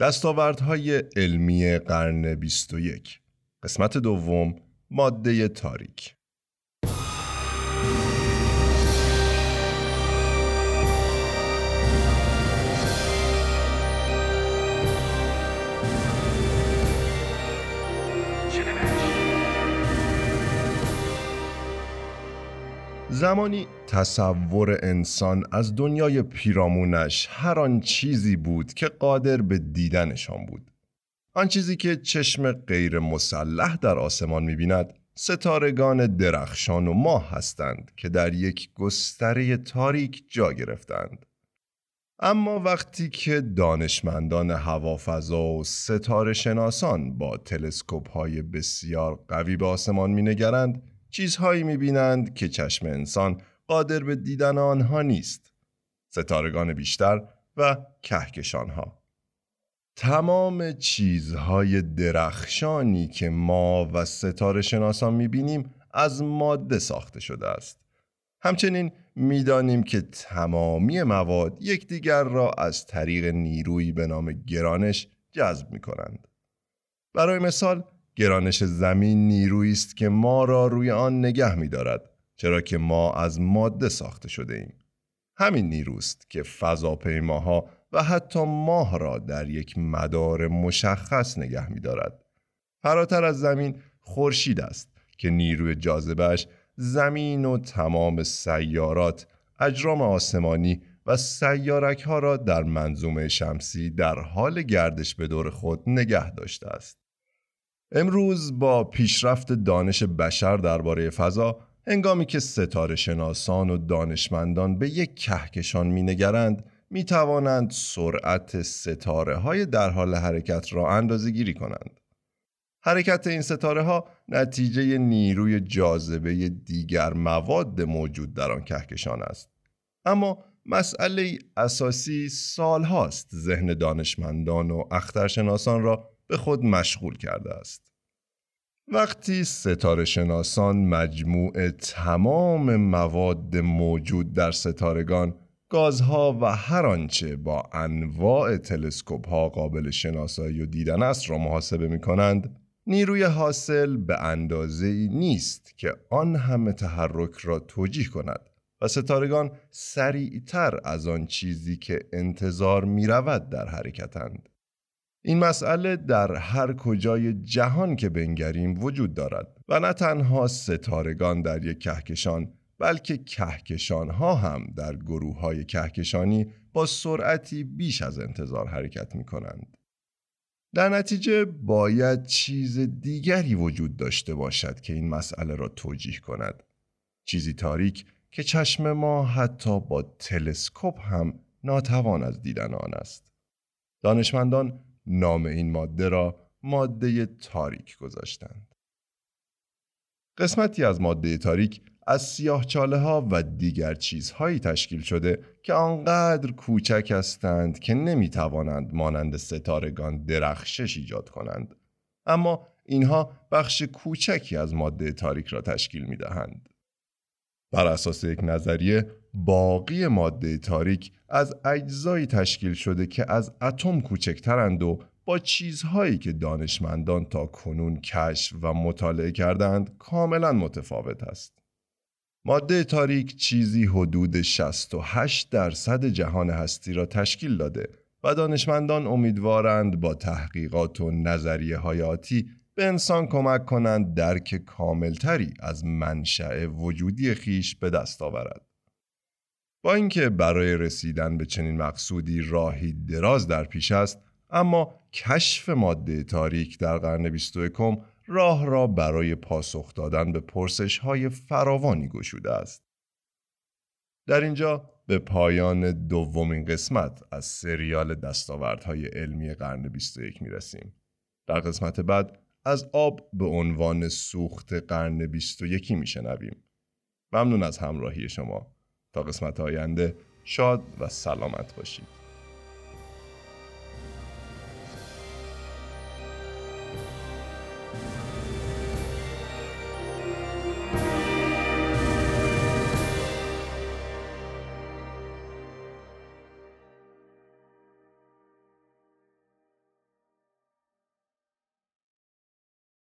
دستاوردهای علمی قرن 21 قسمت دوم ماده تاریک. زمانی تصور انسان از دنیای پیرامونش هر آن چیزی بود که قادر به دیدنشان بود. آن چیزی که چشم غیر مسلح در آسمان می‌بیند ستارگان درخشان و ماه هستند که در یک گستره تاریک جا گرفتند. اما وقتی که دانشمندان هوافضا و ستاره شناسان با تلسکوپ های بسیار قوی به آسمان مینگرند چیزهایی می‌بینند که چشم انسان قادر به دیدن آنها نیست. ستارگان بیشتر و کهکشانها. تمام چیزهای درخشانی که ما و ستاره شناسان می‌بینیم از ماده ساخته شده است. همچنین می‌دانیم که تمامی مواد یکدیگر را از طریق نیرویی به نام گرانش جذب می کنند. برای مثال گرانش زمین نیرویی است که ما را روی آن نگه می دارد چرا که ما از ماده ساخته شده ایم. همین نیروست که فضاپیماها و حتی ماه را در یک مدار مشخص نگه می دارد. فراتر از زمین خورشید است که نیروی جاذبهش زمین و تمام سیارات، اجرام آسمانی و سیارک ها را در منظومه شمسی در حال گردش به دور خود نگه داشته است. امروز با پیشرفت دانش بشر درباره فضا هنگامی که ستاره شناسان و دانشمندان به یک کهکشان مینگرند می توانند سرعت ستاره های در حال حرکت را اندازه گیری کنند. حرکت این ستاره ها نتیجه نیروی جاذبه دیگر مواد موجود در آن کهکشان است. اما مسئله اساسی سال هاست ذهن دانشمندان و اخترشناسان را به خود مشغول کرده است. وقتی ستاره شناسان مجموع تمام مواد موجود در ستارگان گازها و هر آنچه با انواع تلسکوپ ها قابل شناسایی و دیدن است را محاسبه می کنند نیروی حاصل به اندازه نیست که آن همه تحرک را توجیه کند و ستارگان سریعتر از آن چیزی که انتظار می رود در حرکتند. این مسئله در هر کجای جهان که بنگریم وجود دارد و نه تنها ستارگان در یک کهکشان بلکه کهکشان ها هم در گروه های کهکشانی با سرعتی بیش از انتظار حرکت می کنند. در نتیجه باید چیز دیگری وجود داشته باشد که این مسئله را توجیه کند. چیزی تاریک که چشم ما حتی با تلسکوپ هم ناتوان از دیدن آن است. دانشمندان نام این ماده را ماده تاریک گذاشتند. قسمتی از ماده تاریک از سیاه چاله ها و دیگر چیزهایی تشکیل شده که آنقدر کوچک هستند که نمی توانند مانند ستارگان درخشش ایجاد کنند. اما اینها بخش کوچکی از ماده تاریک را تشکیل می دهند. بر اساس یک نظریه باقی ماده تاریک از اجزایی تشکیل شده که از اتم کوچکترند و با چیزهایی که دانشمندان تا کنون کشف و مطالعه کردند کاملا متفاوت است. ماده تاریک چیزی حدود 68 درصد جهان هستی را تشکیل داده و دانشمندان امیدوارند با تحقیقات و نظریه های آتی به انسان کمک کنند درک کاملتری از منشأ وجودی خیش به دست آورد. با اینکه برای رسیدن به چنین مقصودی راهی دراز در پیش است اما کشف ماده تاریک در قرن 21 راه را برای پاسخ دادن به پرسش های فراوانی گشوده است. در اینجا به پایان دومین قسمت از سریال دستاوردهای علمی قرن 21 می رسیم. در قسمت بعد از آب به عنوان سوخت قرن 21 می شنویم. ممنون از همراهی شما. تا قسمت آینده شاد و سلامت باشید.